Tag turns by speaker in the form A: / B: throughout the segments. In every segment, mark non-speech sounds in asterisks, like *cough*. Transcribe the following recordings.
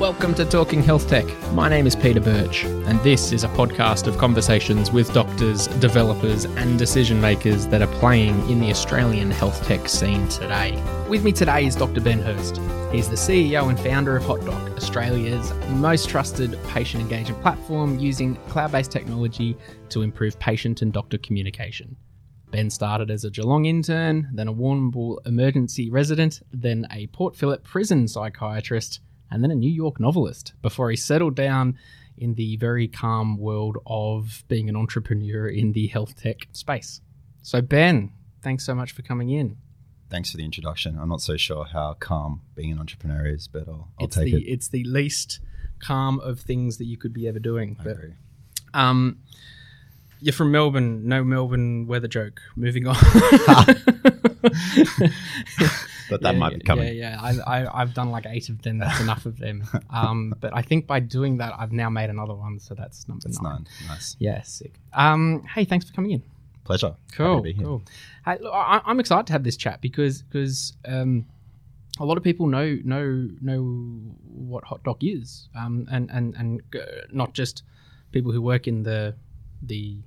A: Welcome to Talking Health Tech. My name is Peter Birch, and this is a podcast of conversations with doctors, developers, and decision makers that are playing in the Australian health tech scene today. With me today is Dr. Ben Hurst. He's the CEO and founder of HotDoc, Australia's most trusted patient engagement platform using cloud based technology to improve patient and doctor communication. Ben started as a Geelong intern, then a Warrnambool emergency resident, then a Port Phillip prison psychiatrist, and then a New York novelist before he settled down in the very calm world of being an entrepreneur in the health tech space. So, Ben, thanks so much for coming in.
B: Thanks for the introduction. I'm not so sure how calm being an entrepreneur is, but I'll, I'll
A: it's
B: take
A: the,
B: it.
A: It's the least calm of things that you could be ever doing.
B: I
A: But,
B: agree.
A: um, you're from Melbourne. No Melbourne weather joke. Moving on. *laughs* *laughs* *laughs*
B: But that
A: Yeah,
B: might be coming.
A: Yeah, yeah. I, I, I've done like eight of them. That's enough of them. *laughs* Um, but I think by doing that, I've now made another one. So that's number
B: It's
A: nine.
B: nine. Nice.
A: Yeah, sick. Um, hey, thanks for coming in.
B: Pleasure.
A: Cool,
B: be here.
A: cool. Hey, look, I, I'm excited to have this chat because because um, a lot of people know know know what Hot Doc is, um, and and and uh, not just people who work in the the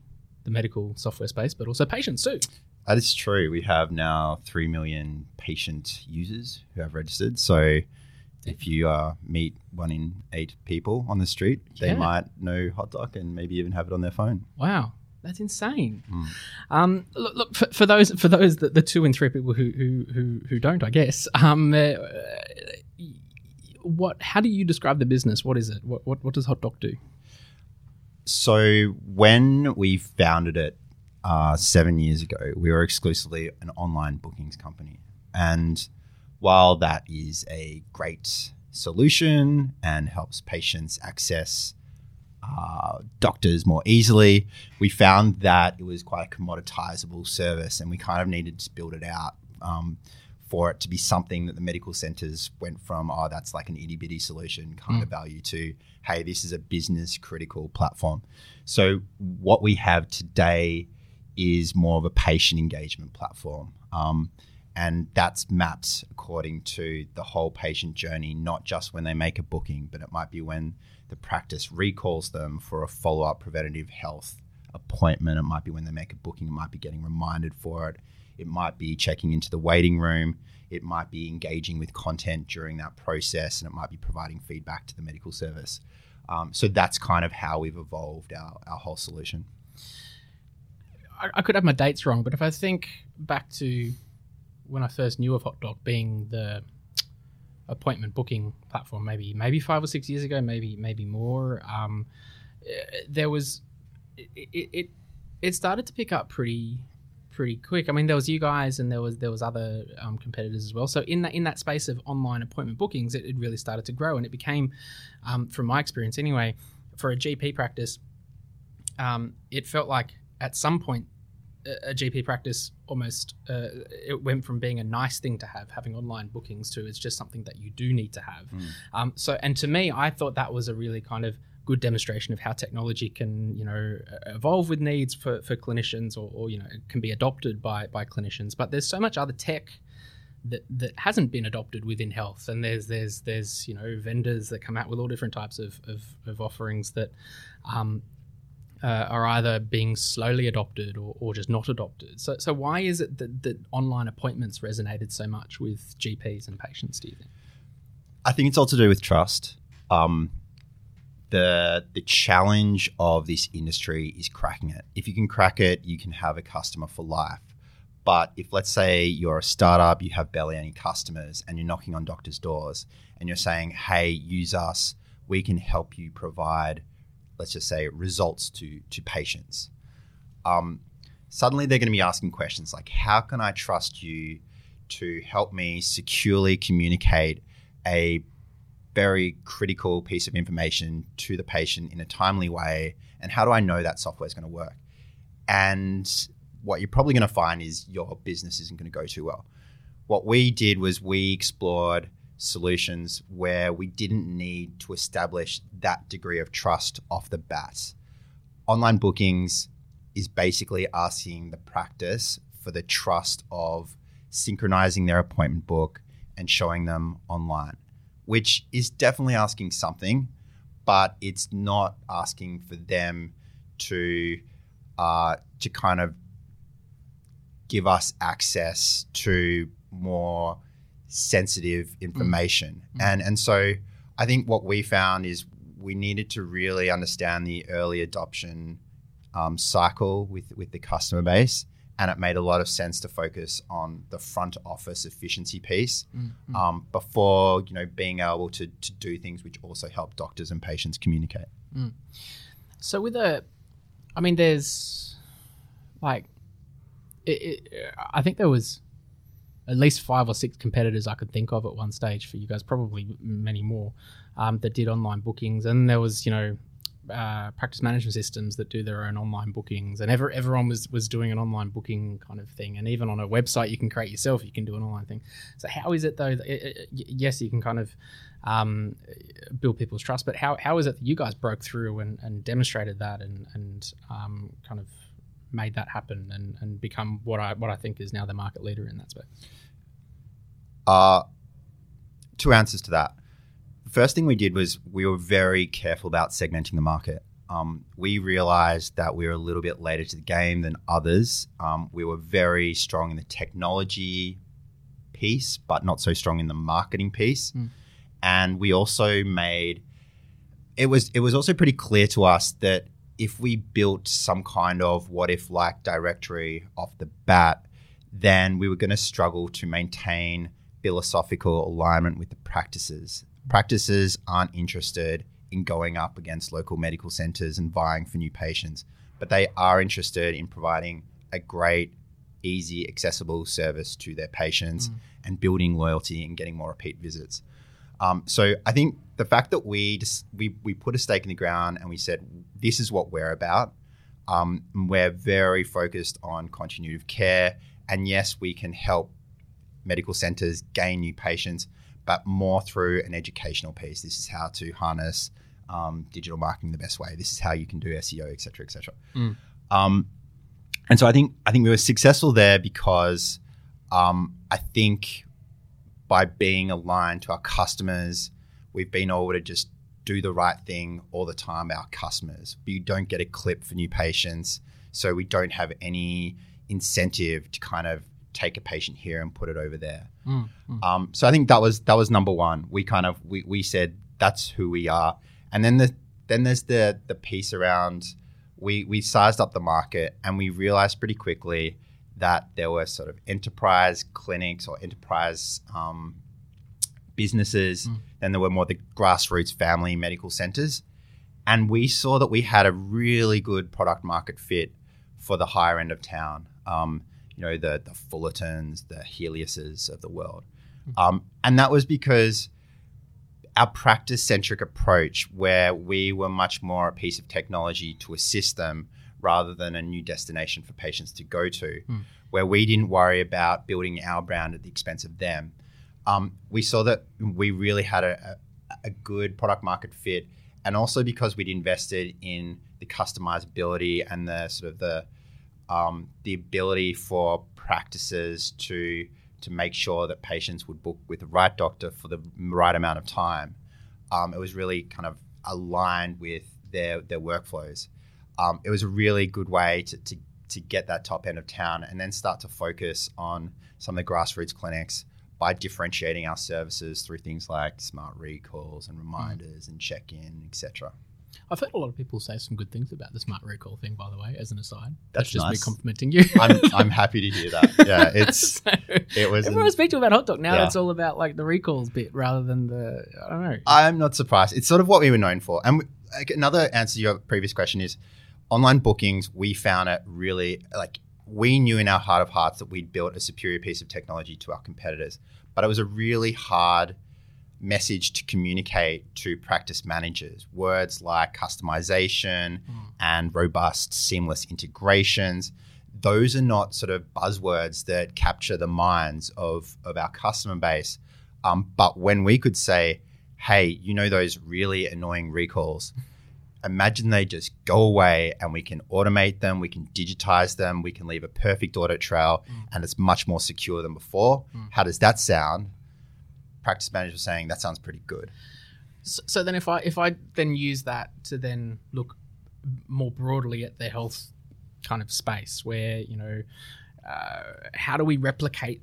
A: the medical software space, but also patients too.
B: That is true. We have now 3 million patient users who have registered. So if you uh, meet one in eight people on the street,
A: Yeah.
B: they might know Hot Doc and maybe even have it on their phone.
A: Wow, that's insane.
B: Mm.
A: Um, look, look for, for those for those that the two and three people who who who, who don't, I guess. Um, uh, what? How do you describe the business? What is it? What what, what does Hot Doc do?
B: So when we founded it uh, seven years ago, we were exclusively an online bookings company. And while that is a great solution and helps patients access uh, doctors more easily, we found that it was quite a commoditizable service, and we kind of needed to build it out. Um, for it to be something that the medical centers went from, oh, that's like an itty bitty solution kind of value to, hey, this is a business critical platform. So, what we have today is more of a patient engagement platform. Um, and that's mapped according to the whole patient journey, not just when they make a booking, but it might be when the practice recalls them for a follow up preventative health appointment. It might be when they make a booking, it might be getting reminded for it. It might be checking into the waiting room. It might be engaging with content during that process, and it might be providing feedback to the medical service. Um, so that's kind of how we've evolved our, our whole solution.
A: I, I could have my dates wrong, but if I think back to when I first knew of Hot Doc being the appointment booking platform, maybe maybe five or six years ago, maybe maybe more, um, eh, there was it, it it it started to pick up pretty pretty quick. I mean, there was you guys, and there was there was other um, competitors as well. So in that in that space of online appointment bookings, it, it really started to grow, and it became, um, from my experience anyway, for a GP practice, um, it felt like at some point a, GP practice almost uh, it went from being a nice thing to have, having online bookings, to it's just something that you do need to have.
B: Mm.
A: Um, so, and to me, I thought that was a really kind of good demonstration of how technology can, you know, evolve with needs for, for clinicians, or, or you know, it can be adopted by by clinicians. But there's so much other tech that, that hasn't been adopted within health and there's there's there's you know vendors that come out with all different types of, of, of offerings that um, uh, are either being slowly adopted or, or just not adopted so so why is it that, that online appointments resonated so much with GPs and patients do you think
B: I think it's all to do with trust. Um, the the challenge of this industry is cracking it. If you can crack it, you can have a customer for life. But if let's say you're a startup, you have barely any customers, and you're knocking on doctors' doors, and you're saying, "Hey, use us. We can help you provide, let's just say, results to to patients." Um, suddenly, they're going to be asking questions like, "How can I trust you to help me securely communicate a very critical piece of information to the patient in a timely way and how do i know that software is going to work and what you're probably going to find is your business isn't going to go too well what we did was we explored solutions where we didn't need to establish that degree of trust off the bat. Online bookings is basically asking the practice for the trust of synchronizing their appointment book and showing them online which is definitely asking something, but it's not asking for them to uh, to kind of give us access to more sensitive information.
A: Mm.
B: And and so I think what we found is we needed to really understand the early adoption um, cycle with with the customer base, and it made a lot of sense to focus on the front office efficiency piece
A: Mm, mm.
B: um, before you know being able to to do things which also help doctors and patients communicate.
A: So with a, I mean, there's like, it, it, I think there was at least five or six competitors I could think of at one stage for you guys, probably many more, um, that did online bookings, and there was you know. Uh, practice management systems that do their own online bookings, and ever, everyone was was doing an online booking kind of thing. And even on a website, you can create yourself. You can do an online thing. So how is it though? that- it- it- yes, you can kind of um, build people's trust. But how, how is it that you guys broke through and, and demonstrated that and, and um, kind of made that happen and, and become what I what I think is now the market leader in that space?
B: Uh, two answers to that. The first thing we did was we were very careful about segmenting the market. Um, we realized that we were a little bit later to the game than others. Um, we were very strong in the technology piece, but not so strong in the marketing piece.
A: Mm.
B: And we also made it was it was also pretty clear to us that if we built some kind of what if like directory off the bat, then we were going to struggle to maintain philosophical alignment with the practices. Practices aren't interested in going up against local medical centers and vying for new patients, but they are interested in providing a great, easy, accessible service to their patients and building loyalty and getting more repeat visits. Um, so I think the fact that we just we we put a stake in the ground and we said this is what we're about. Um, we're very focused on continuity of care, and yes, we can help medical centers gain new patients, but more through an educational piece. This is how to harness um, digital marketing the best way. This is how you can do SEO, et cetera, et cetera.
A: Mm.
B: Um, and so I think I think we were successful there because um, I think by being aligned to our customers, we've been able to just do the right thing all the time. Our customers, we don't get a clip for new patients, so we don't have any incentive to kind of take a patient here and put it over there.
A: Mm, mm.
B: Um, so I think that was that was number one. We kind of we, we said that's who we are, and then the then there's the the piece around we we sized up the market and we realized pretty quickly that there were sort of enterprise clinics or enterprise um, businesses.
A: Mm.
B: Then there were more the grassroots family medical centers, and we saw that we had a really good product market fit for the higher end of town. Um, you know, the the Fullertons, the Healiuses of the world, um, and that was because our practice centric approach, where we were much more a piece of technology to assist them rather than a new destination for patients to go to,
A: Hmm.
B: where we didn't worry about building our brand at the expense of them. Um, we saw that we really had a, a, good product market fit, and also because we'd invested in the customizability and the sort of the um, the ability for practices to to make sure that patients would book with the right doctor for the right amount of time. Um, it was really kind of aligned with their their workflows. Um, it was a really good way to, to to get that top end of town and then start to focus on some of the grassroots clinics by differentiating our services through things like smart recalls and hmm. reminders and check-in, etc.
A: I've heard a lot of people say some good things about the smart recall thing. By the way, as an aside,
B: That's
A: just me complimenting you.
B: I'm *laughs* I'm happy to hear that. *laughs* Yeah, it's
A: So,
B: it was.
A: everyone I speak to about HotDoc now.
B: Yeah.
A: It's all about like the recalls bit rather than the I don't know.
B: I'm not surprised. It's sort of what we were known for. And we, like, another answer to your previous question is online bookings. We found it really like we knew in our heart of hearts that we'd built a superior piece of technology to our competitors, but it was a really hard message to communicate to practice managers. Words like customization and robust, seamless integrations. Those are not sort of buzzwords that capture the minds of, of our customer base. Um, but when we could say, hey, you know, those really annoying recalls, imagine they just go away and we can automate them, we can digitize them, we can leave a perfect audit trail, and it's much more secure than before.
A: Mm.
B: How does that sound? practice manager saying that sounds pretty good.
A: So, so then, if I if I then use that to then look more broadly at the health kind of space, where you know, uh, how do we replicate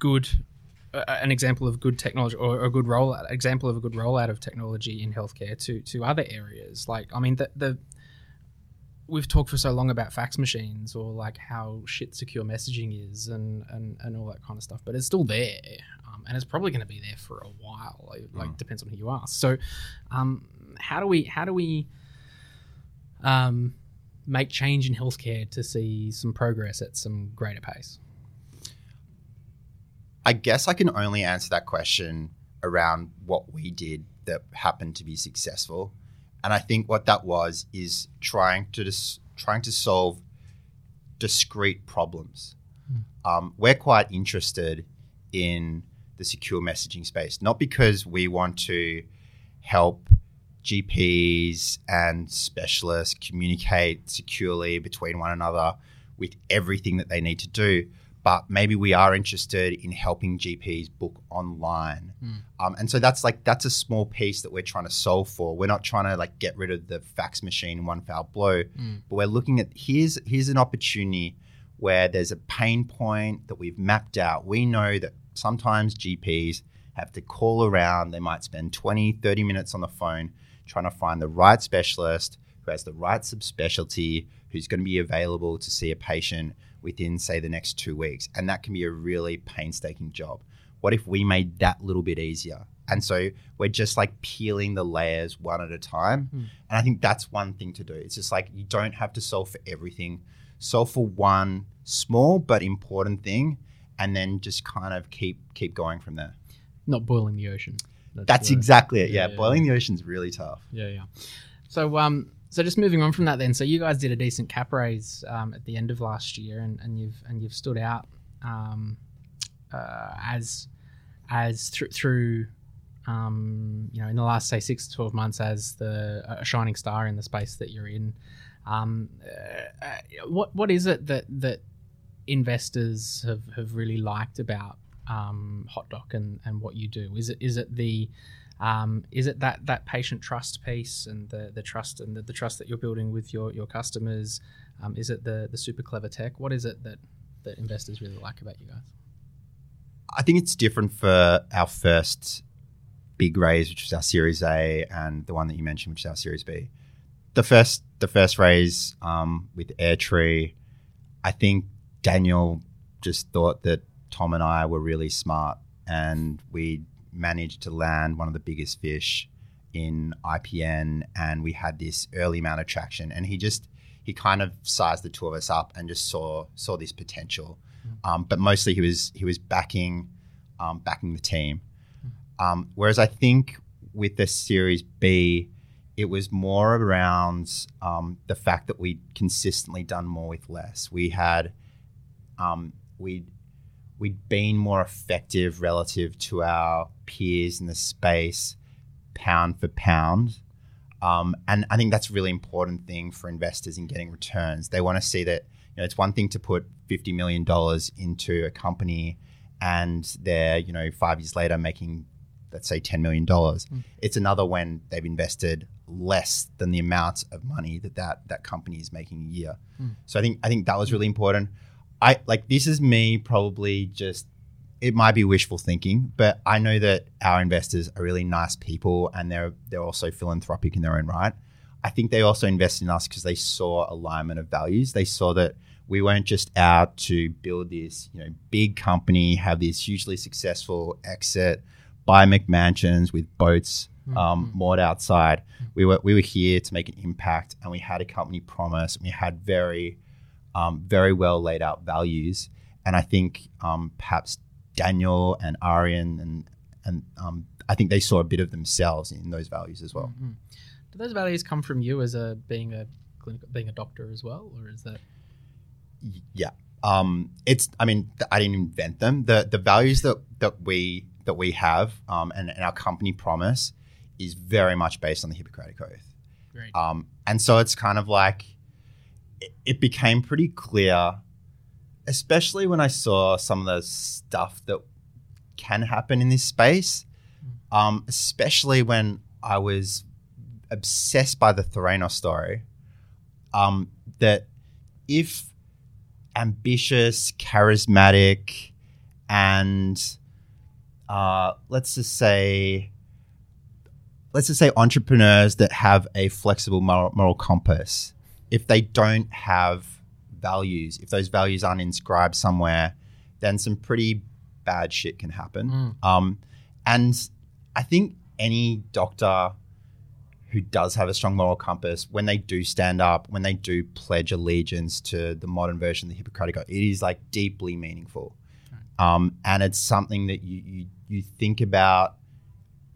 A: good an example of good technology or a good rollout example of a good rollout of technology in healthcare to to other areas. Like i mean the, the we've talked for so long about fax machines or like how shit secure messaging is and and, and all that kind of stuff but it's still there um, and it's probably going to be there for a while. Like, like
B: Mm.
A: depends on who you ask. So um, how do we how do we um, make change in healthcare to see some progress at some greater pace
B: I guess I can only answer that question around what we did that happened to be successful. And I think what that was is trying to dis- trying to solve discrete problems. Um, we're quite interested in the secure messaging space, not because we want to help GPs and specialists communicate securely between one another with everything that they need to do, but maybe we are interested in helping GPs book online. Um, and so that's like that's a small piece that we're trying to solve for. We're not trying to like get rid of the fax machine in one foul blow, but we're looking at here's here's an opportunity where there's a pain point that we've mapped out. We know that sometimes GPs have to call around. They might spend 20, 30 minutes on the phone trying to find the right specialist who has the right subspecialty, who's going to be available to see a patient within, say, the next two weeks. And that can be a really painstaking job. What if we made that little bit easier? And so we're just like peeling the layers one at a time. And I think that's one thing to do. It's just like you don't have to solve for everything. Solve for one small but important thing and then just kind of keep keep going from there.
A: not boiling the ocean
B: That's
A: the-
B: exactly it.
A: yeah,
B: Yeah,
A: yeah.
B: boiling the ocean's really tough.
A: Yeah, yeah. So, um, so just moving on from that, then. So you guys did a decent cap raise um, at the end of last year, and, and you've and you've stood out um, uh, as as through through um, you know in the last say six to twelve months as the a shining star in the space that you're in. Um, uh, what what is it that that investors have, have really liked about um, HotDoc and, and what you do? Is it is it the um, is it that that patient trust piece and the, the trust and the, the trust that you're building with your, your customers? Um, is it the the super clever tech? What is it that that investors really like about you guys?
B: I think it's different for our first big raise, which was our Series A, and the one that you mentioned, which is our Series B. The first, the first raise um, with AirTree, I think Daniel just thought that Tom and I were really smart, and we managed to land one of the biggest fish in IPN, and we had this early amount of traction, and he just he kind of sized the two of us up and just saw saw this potential. Um, but mostly he was he was backing um, backing the team. Um, whereas I think with the Series B, it was more around um, the fact that we'd consistently done more with less. We had um, we'd we'd been more effective relative to our peers in the space, pound for pound. Um, and I think that's a really important thing for investors in getting returns. They want to see that you know, it's one thing to put fifty million dollars into a company, and they're you know five years later making, let's say, ten million dollars. It's another when they've invested less than the amount of money that that, that company is making a year. So I think I think that was really important. I like this is me probably just it might be wishful thinking, but I know that our investors are really nice people and they're they're also philanthropic in their own right. I think they also invested in us because they saw alignment of values. They saw that we weren't just out to build this, you know, big company, have this hugely successful exit, buy McMansions with boats um, moored outside. We were we were here to make an impact, and we had a company promise. And we had very um, very well laid out values, and I think um, perhaps Daniel and Arian and and um, I think they saw a bit of themselves in those values as well.
A: Mm-hmm. Do those values come from you as a being a clinical, being a doctor as well, or is that
B: Yeah. Um, it's. I mean, I didn't invent them. The the values that that we that we have um, and, and our company promise is very much based on the Hippocratic Oath.
A: great?
B: Um, and so it's kind of like it, it became pretty clear, especially when I saw some of the stuff that can happen in this space, um, especially when I was obsessed by the Theranos story. Um, that if ambitious, charismatic, and uh, let's just say, let's just say entrepreneurs that have a flexible moral, moral compass, if they don't have values, if those values aren't inscribed somewhere, then some pretty bad shit can happen.
A: Mm.
B: Um, and I think any doctor who does have a strong moral compass, when they do stand up, when they do pledge allegiance to the modern version of the Hippocratic Oath, it is like deeply meaningful. Um, and it's something that you, you you think about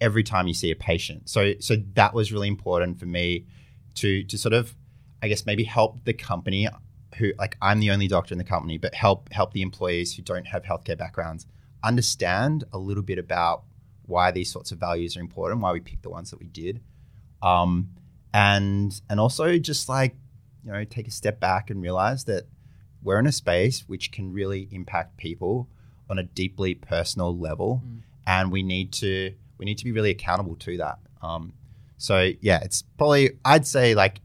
B: every time you see a patient. So so that was really important for me to to sort of I guess maybe help the company who like I'm the only doctor in the company, but help help the employees who don't have healthcare backgrounds understand a little bit about why these sorts of values are important, why we picked the ones that we did, um, and and also just like you know take a step back and realize that we're in a space which can really impact people on a deeply personal level,
A: Mm.
B: and we need to we need to be really accountable to that. Um, so yeah, it's probably I'd say like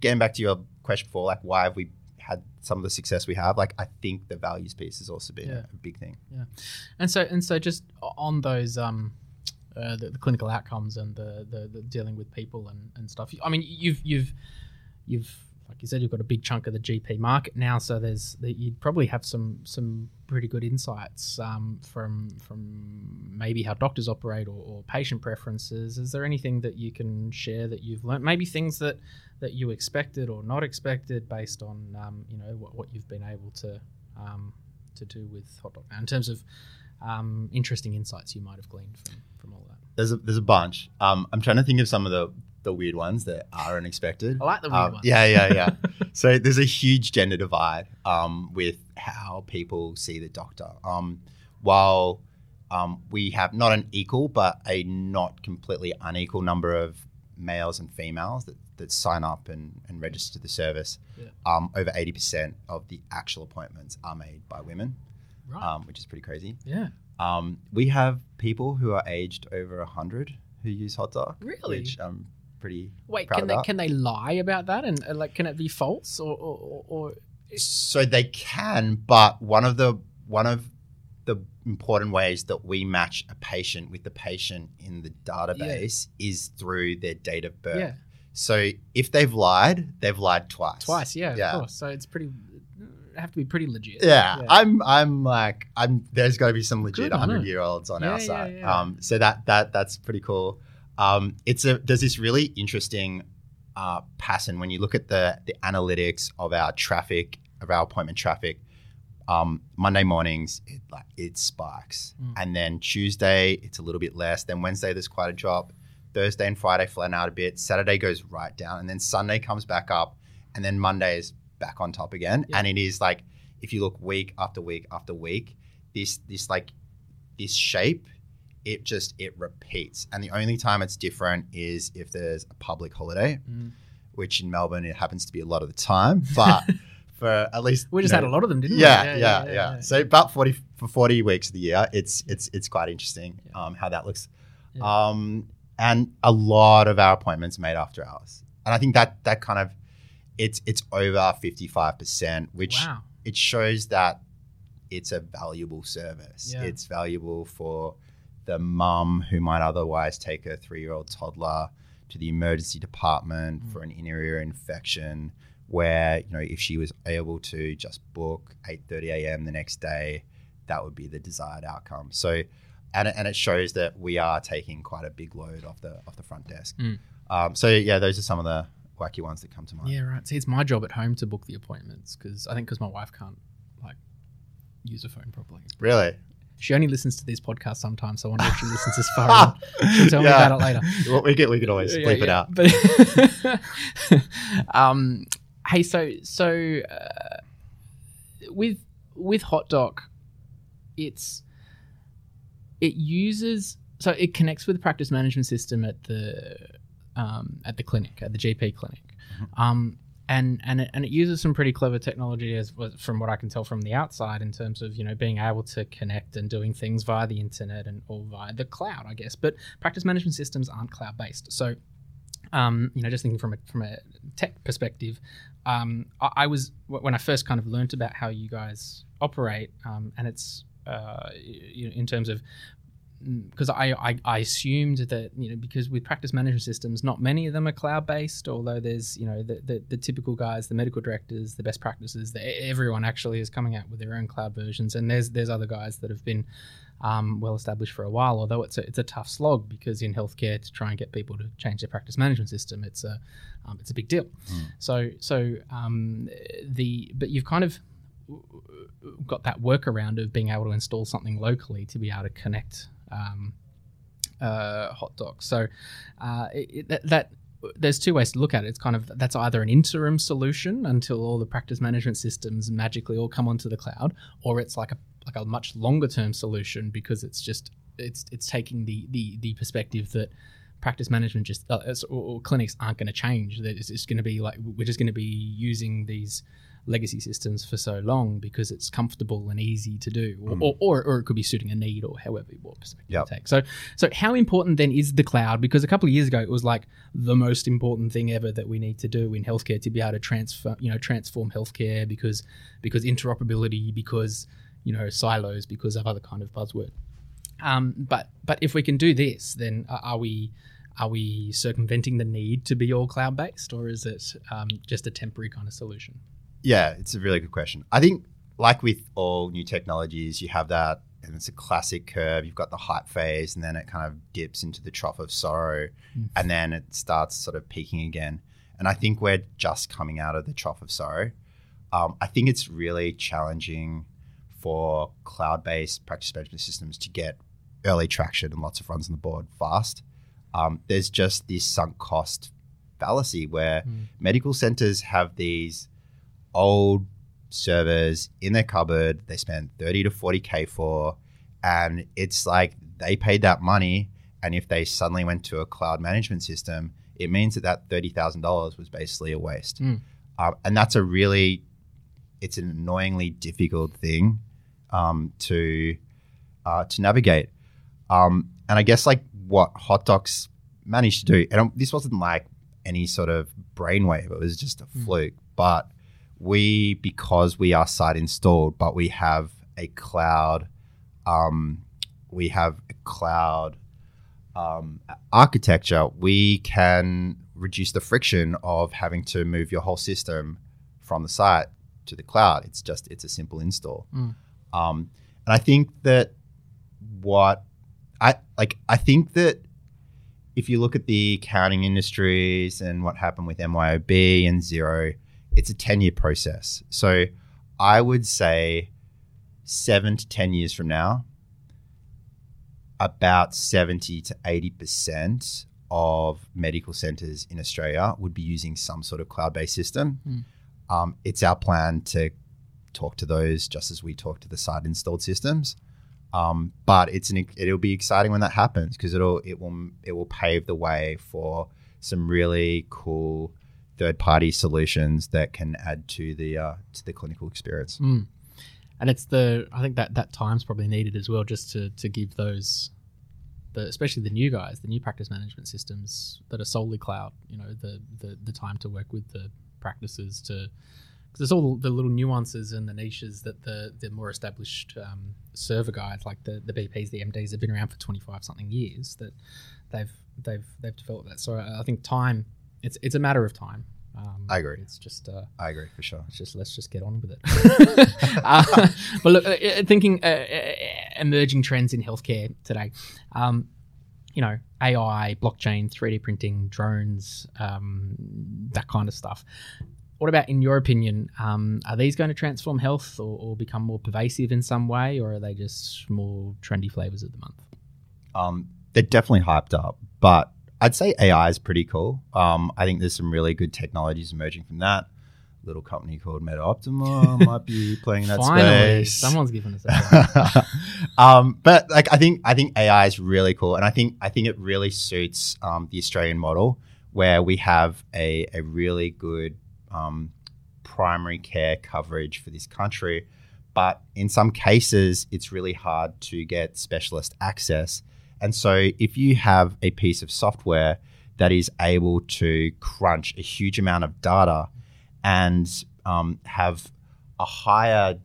B: getting back to your question before, like why have we had some of the success we have? Like I think the values piece has also been
A: Yeah.
B: a big thing.
A: Yeah, and so and so just on those um uh, the, the clinical outcomes and the, the, the dealing with people and, and stuff. I mean, you've you've you've like you said, you've got a big chunk of the GP market now, so there's you'd probably have some some pretty good insights um, from from maybe how doctors operate or, or patient preferences. Is there anything that you can share that you've learned? Maybe things that that you expected or not expected based on um, you know what, what you've been able to um, to do with HotDoc in terms of um, interesting insights you might have gleaned from, from all that.
B: There's a there's a bunch. Um, I'm trying to think of some of the the weird ones that are unexpected.
A: I like the weird
B: Um,
A: ones.
B: Yeah, yeah, yeah. *laughs* so there's a huge gender divide um, with how people see the doctor. Um, while um, we have not an equal, but a not completely unequal number of males and females that, that sign up and, and register the service,
A: Yeah.
B: um, over 80% of the actual appointments are made by women,
A: Right.
B: um, which is pretty crazy.
A: yeah.
B: Um, we have people who are aged over 100 who use HotDoc,
A: Really?
B: which I'm pretty
A: Wait, can they
B: about.
A: can they lie about that and uh, like can it be false or or, or,
B: So they can, but one of the one of the important ways that we match a patient with the patient in the database is through their date of birth.
A: yeah
B: So if they've lied, they've lied twice.
A: twice yeah,
B: Yeah.
A: of course so it's pretty have to be pretty legit
B: Yeah, I'm I'm like I'm there's got to be some legit 100 year olds on
A: Yeah,
B: our
A: yeah,
B: side.
A: yeah.
B: Um so that that that's pretty cool. Um it's a there's this really interesting uh pattern when you look at the the analytics of our traffic of our appointment traffic. Um Monday mornings it like it spikes.
A: Mm.
B: And then Tuesday it's a little bit less, then Wednesday there's quite a drop. Thursday and Friday flatten out a bit. Saturday goes right down and then Sunday comes back up and then Monday is back on top again.
A: Yeah.
B: And it is like if you look week after week after week, this this like this shape, it just it repeats. And the only time it's different is if there's a public holiday,
A: Mm.
B: which in Melbourne it happens to be a lot of the time. *laughs* But for at least
A: we just
B: know,
A: had a lot of them didn't
B: yeah,
A: we
B: yeah, yeah, yeah. So about forty for forty weeks of the year, it's it's it's quite interesting
A: Yeah.
B: um, how that looks.
A: Yeah.
B: Um, and a lot of our appointments made after hours, and I think that that kind of it's it's over fifty five percent, which
A: wow
B: it shows that it's a valuable service.
A: Yeah.
B: It's valuable for the mum who might otherwise take her three year old toddler to the emergency department
A: Mm.
B: for an inner ear infection where you know if she was able to just book 8:30 a.m. the next day that would be the desired outcome so and it, and it shows that we are taking quite a big load off the off the front desk
A: Mm.
B: um, so yeah those are some of the wacky ones that come to mind
A: yeah right see it's my job at home to book the appointments because I think because my wife can't like use a phone properly
B: really
A: she only listens to these podcasts sometimes so I wonder if she listens this far *laughs* she'll tell me about it later. *laughs*
B: Well, we could we could always
A: Yeah,
B: bleep it out.
A: But *laughs* um, hey, so so uh, with with Hot Doc, it's it uses so it connects with the practice management system at the um, at the clinic at the GP clinic,
B: Mhm.
A: um, and and it, and it uses some pretty clever technology as from what I can tell from the outside in terms of you know being able to connect and doing things via the internet and or via the cloud, I guess. But practice management systems aren't cloud based, so um, you know, just thinking from a from a tech perspective, um, I, I, was when I first kind of learned about how you guys operate, um, and it's uh, in terms of because I, I, I assumed that you know because with practice management systems, not many of them are cloud based. Although there's you know the, the, the typical guys, the medical directors, the best practices, the, everyone actually is coming out with their own cloud versions, and there's there's other guys that have been um, well established for a while. Although it's a, it's a tough slog because in healthcare to try and get people to change their practice management system, it's a um, it's a big deal. Mm. So so um, the but you've kind of got that workaround of being able to install something locally to be able to connect um, uh, Hotdocs. So uh, it, that, that there's two ways to look at it. It's kind of that's either an interim solution until all the practice management systems magically all come onto the cloud, or it's like a like a much longer term solution because it's just it's it's taking the the the perspective that practice management just uh, or, or, clinics aren't going to change. That it's just going to be like we're just going to be using these legacy systems for so long because it's comfortable and easy to do, or, mm. or, or, or, it could be suiting a need, or however what perspective yep. you take. So, so how important then is the cloud? Because a couple of years ago, it was like the most important thing ever that we need to do in healthcare to be able to transfer, you know, transform healthcare because because interoperability, because you know silos, because of other kind of buzzword. Um, but but if we can do this, then are we are we circumventing the need to be all cloud based, or is it um, just a temporary kind of solution?
B: Yeah, it's a really good question. I think, like with all new technologies, you have that, and it's a classic curve. You've got the hype phase, and then it kind of dips into the trough of sorrow, mm. and then it starts sort of peaking again. And I think we're just coming out of the trough of sorrow. Um, I think it's really challenging for cloud based practice management systems to get early traction and lots of runs on the board fast. Um, there's just this sunk cost fallacy where mm. medical centers have these old servers in their cupboard they spent 30 to 40k for and it's like they paid that money and if they suddenly went to a cloud management system it means that that $30000 was basically a waste mm. uh, and that's a really it's an annoyingly difficult thing um, to uh, to navigate um, and i guess like what HotDoc's managed to do and this wasn't like any sort of brainwave it was just a mm. fluke but we because we are site installed, but we have a cloud, um, we have a cloud um, architecture. We can reduce the friction of having to move your whole system from the site to the cloud. It's just it's a simple install, mm. um, and I think that what I like, I think that if you look at the accounting industries and what happened with MYOB and Xero it's a 10 year process. So I would say seven to 10 years from now, about 70 to 80% of medical centers in Australia would be using some sort of cloud based system. Mm. Um, it's our plan to talk to those just as we talk to the site installed systems. Um, but it's an, it'll be exciting when that happens because it'll it will it will pave the way for some really cool third party solutions that can add to the uh, to the clinical experience.
A: Mm. And it's the I think that that time's probably needed as well, just to to give those. The, especially the new guys, the new practice management systems that are solely cloud, you know, the the, the time to work with the practices to because there's all the little nuances and the niches that the the more established um, server guys like the the BPs, the MDs have been around for 25 something years that they've they've they've developed that. So I think time it's it's a matter of time.
B: Um, I agree.
A: It's just uh,
B: I agree for sure.
A: It's just let's just get on with it. *laughs* uh, but look, uh, uh thinking uh, uh, emerging trends in healthcare today. Um, you know, AI, blockchain, 3D printing, drones, um, that kind of stuff. What about, in your opinion, um, are these going to transform health or, or, become more pervasive in some way, or are they just more trendy flavors of the month?
B: Um, they're definitely hyped up, but I'd say AI is pretty cool. Um, I think there's some really good technologies emerging from that. A little company called MetaOptima *laughs* might be playing that
A: Finally,
B: space.
A: Someone's giving us that. *laughs*
B: um, but like, I think I think AI is really cool, and I think I think it really suits um, the Australian model where we have a a really good um, primary care coverage for this country. But in some cases, it's really hard to get specialist access. And so, if you have a piece of software that is able to crunch a huge amount of data and um, have a higher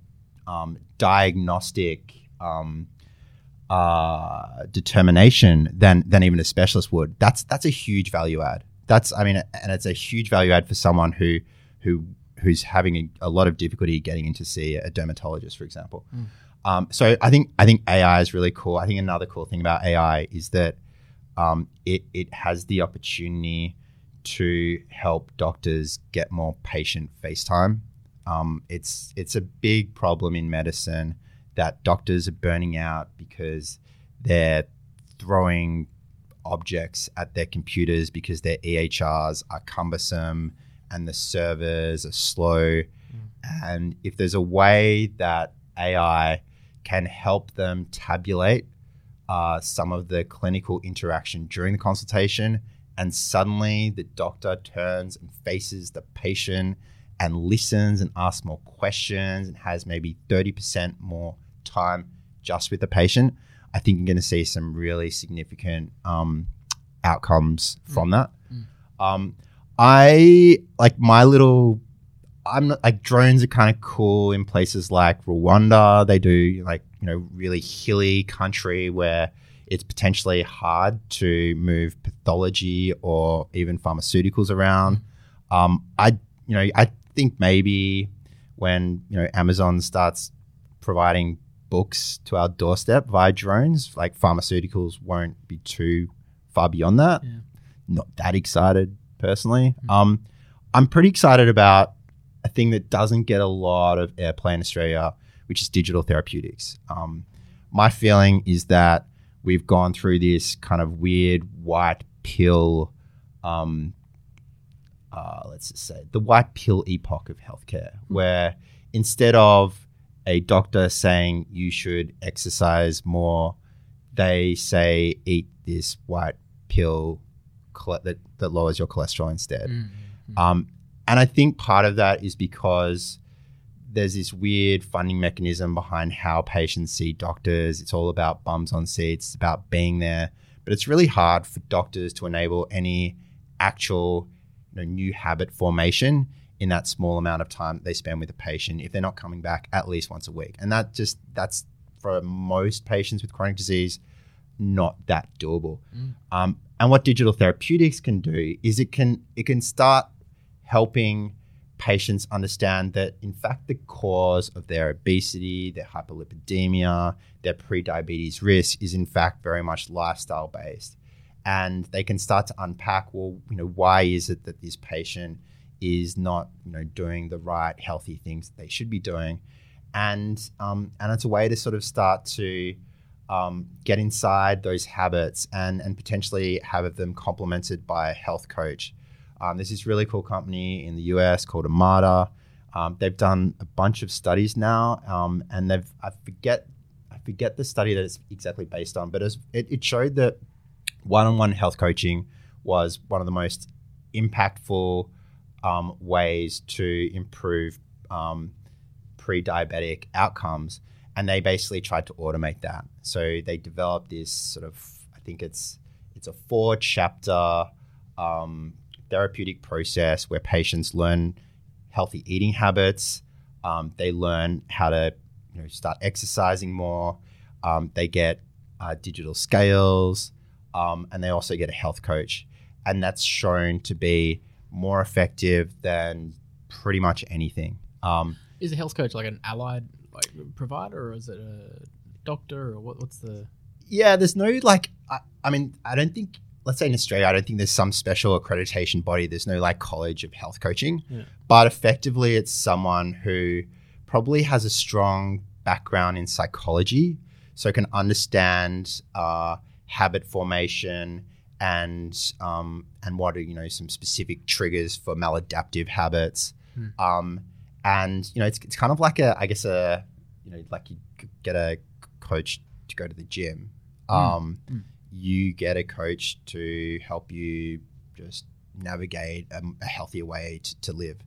B: um, diagnostic um, uh, determination than than even a specialist would, that's that's a huge value add. That's I mean, and it's a huge value add for someone who who who's having a, a lot of difficulty getting in to see a dermatologist, for example. Mm. Um, so I think I think AI is really cool. I think another cool thing about AI is that um, it it has the opportunity to help doctors get more patient face time. Um, it's it's a big problem in medicine that doctors are burning out because they're throwing objects at their computers because their EHRs are cumbersome and the servers are slow. Mm. And if there's a way that AI can help them tabulate uh, some of the clinical interaction during the consultation, and suddenly the doctor turns and faces the patient and listens and asks more questions and has maybe 30% more time just with the patient, I think you're going to see some really significant um, outcomes mm. from that. Mm. Um, I like my little. I'm not, like drones are kind of cool in places like Rwanda. They do like you know really hilly country where it's potentially hard to move pathology or even pharmaceuticals around. Um, I you know I think maybe when you know Amazon starts providing books to our doorstep via drones, like pharmaceuticals won't be too far beyond that. Yeah. Not that excited personally. Mm-hmm. Um, I'm pretty excited about a thing that doesn't get a lot of airplay in Australia, which is digital therapeutics. Um, my feeling is that we've gone through this kind of weird white pill, um, uh, let's just say the white pill epoch of healthcare, mm-hmm. where instead of a doctor saying you should exercise more, they say eat this white pill that, that lowers your cholesterol instead. Mm-hmm. Um, and I think part of that is because there's this weird funding mechanism behind how patients see doctors. It's all about bums on seats, it's about being there. But it's really hard for doctors to enable any actual you know, new habit formation in that small amount of time they spend with a patient if they're not coming back at least once a week. And that just that's for most patients with chronic disease not that doable. Mm. Um, and what digital therapeutics can do is it can it can start helping patients understand that in fact the cause of their obesity, their hyperlipidemia, their pre-diabetes risk is in fact very much lifestyle based. And they can start to unpack, well, you know, why is it that this patient is not, you know, doing the right healthy things that they should be doing? And um, and it's a way to sort of start to um, get inside those habits and, and potentially have them complemented by a health coach. Um, there's this really cool company in the US called Omada. Um, they've done a bunch of studies now, um, and they've I forget I forget the study that it's exactly based on, but it, it showed that one-on-one health coaching was one of the most impactful um, ways to improve um, pre-diabetic outcomes and they basically tried to automate that. So they developed this sort of, I think it's it's a four chapter um, therapeutic process where patients learn healthy eating habits. Um, they learn how to you know, start exercising more. Um, they get uh, digital scales, um, and they also get a health coach, and that's shown to be more effective than pretty much anything. Um,
A: is a health coach like an allied like provider, or is it a doctor, or what, what's the?
B: Yeah, there's no like. I, I mean, I don't think. Let's say in Australia, I don't think there's some special accreditation body. There's no like college of health coaching, yeah. but effectively, it's someone who probably has a strong background in psychology, so can understand uh, habit formation and um, and what are you know some specific triggers for maladaptive habits. Hmm. Um, and you know it's, it's kind of like a I guess a you know like you get a coach to go to the gym. Mm. Um, mm. You get a coach to help you just navigate a, a healthier way to, to live.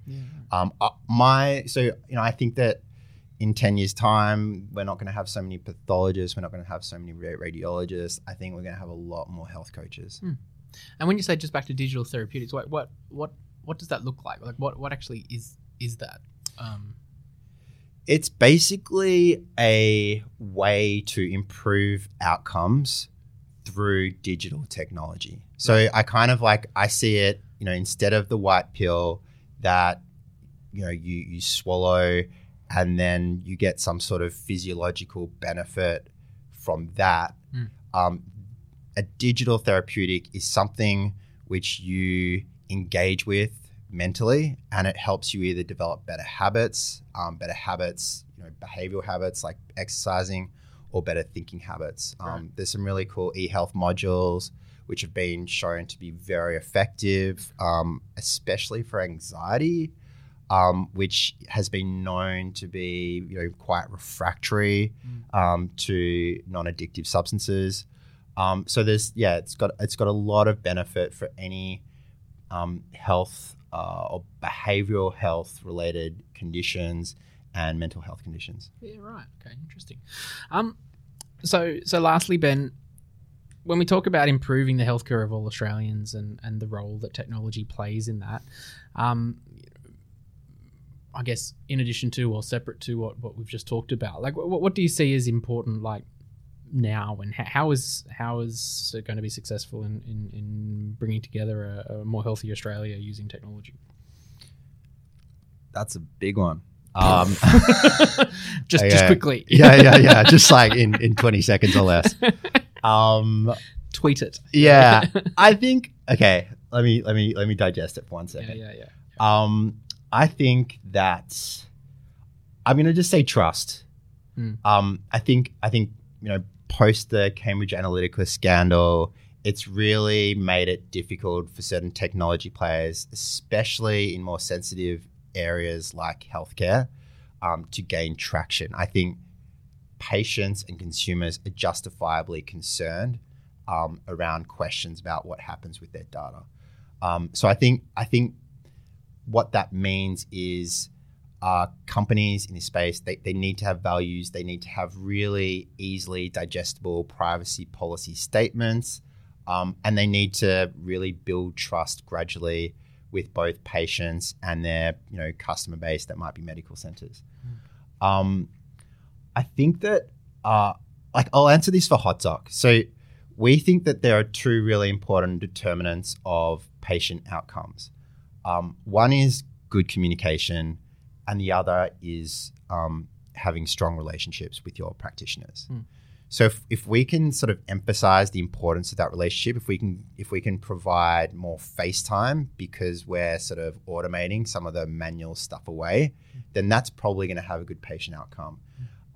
B: Um, uh, my so you know I think that in ten years' time we're not going to have so many pathologists, we're not going to have so many radiologists. I think we're going to have a lot more health coaches.
A: And when you say just back to digital therapeutics, what what what what does that look like? Like what what actually is is that? Um,
B: It's basically a way to improve outcomes through digital technology. So I kind of like I see it, you know, instead of the white pill that you know you you swallow and then you get some sort of physiological benefit from that.
A: Mm.
B: Um, a digital therapeutic is something which you engage with mentally, and it helps you either develop better habits, um, better habits, you know, behavioral habits like exercising, or better thinking habits. Um,
A: Right.
B: There's some really cool e-health modules which have been shown to be very effective, um, especially for anxiety, um, which has been known to be you know quite refractory um, to non-addictive substances. Um, so there's yeah, it's got it's got a lot of benefit for any um, health uh, or behavioral health related conditions and mental health conditions.
A: yeah, right. Okay, interesting. Um, so so lastly, Ben, when we talk about improving the healthcare of all Australians and and the role that technology plays in that, um, I guess in addition to or separate to what what we've just talked about, like what what do you see as important, like now, and how, how is how is it going to be successful in in, in bringing together a, a more healthy Australia using technology?
B: That's a big one. Um, *laughs*
A: just just quickly, *laughs*
B: yeah, yeah, yeah. Just like in, in 20 seconds or less. *laughs* Um,
A: tweet it.
B: yeah, I think. Okay, let me let me let me digest it for one second.
A: yeah, yeah, yeah.
B: Um, I think that I'm gonna just say trust.
A: Hmm.
B: Um, I think I think you know post the Cambridge Analytica scandal, it's really made it difficult for certain technology players, especially in more sensitive areas like healthcare, um, to gain traction. I think patients and consumers are justifiably concerned um, around questions about what happens with their data. Um, so I think I think what that means is uh, companies in this space they, they need to have values they need to have really easily digestible privacy policy statements um, and they need to really build trust gradually with both patients and their you know customer base that might be medical centers um, i think that uh, like i'll answer this for HotDoc so we think that there are two really important determinants of patient outcomes um, one is good communication, and the other is um, having strong relationships with your practitioners.
A: Hmm.
B: So if, if we can sort of emphasize the importance of that relationship, if we can if we can provide more face time because we're sort of automating some of the manual stuff away, then that's probably going to have a good patient outcome.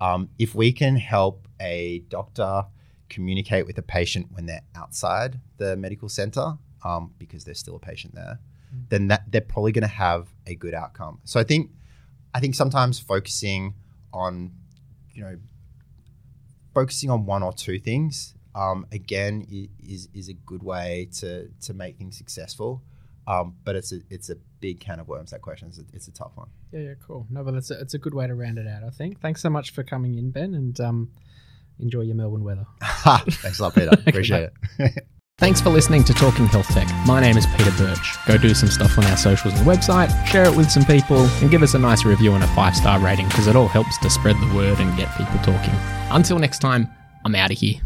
B: Um, if we can help a doctor communicate with a patient when they're outside the medical center, um, because there's still a patient there, then that they're probably going to have a good outcome. So I think I think sometimes focusing on you know focusing on one or two things um, again is is a good way to to make things successful. Um, but it's a it's a big can of worms. That question it's a, it's a tough one.
A: Yeah, yeah, cool. No, but it's a, it's a good way to round it out, I think. Thanks so much for coming in, Ben, and um, enjoy your Melbourne weather. *laughs*
B: Thanks a lot, Peter. *laughs* Appreciate it. *laughs*
A: Thanks for listening to Talking Health Tech. My name is Peter Birch. Go do some stuff on our socials and website, share it with some people, and give us a nice review and a five star rating because it all helps to spread the word and get people talking. Until next time, I'm out of here.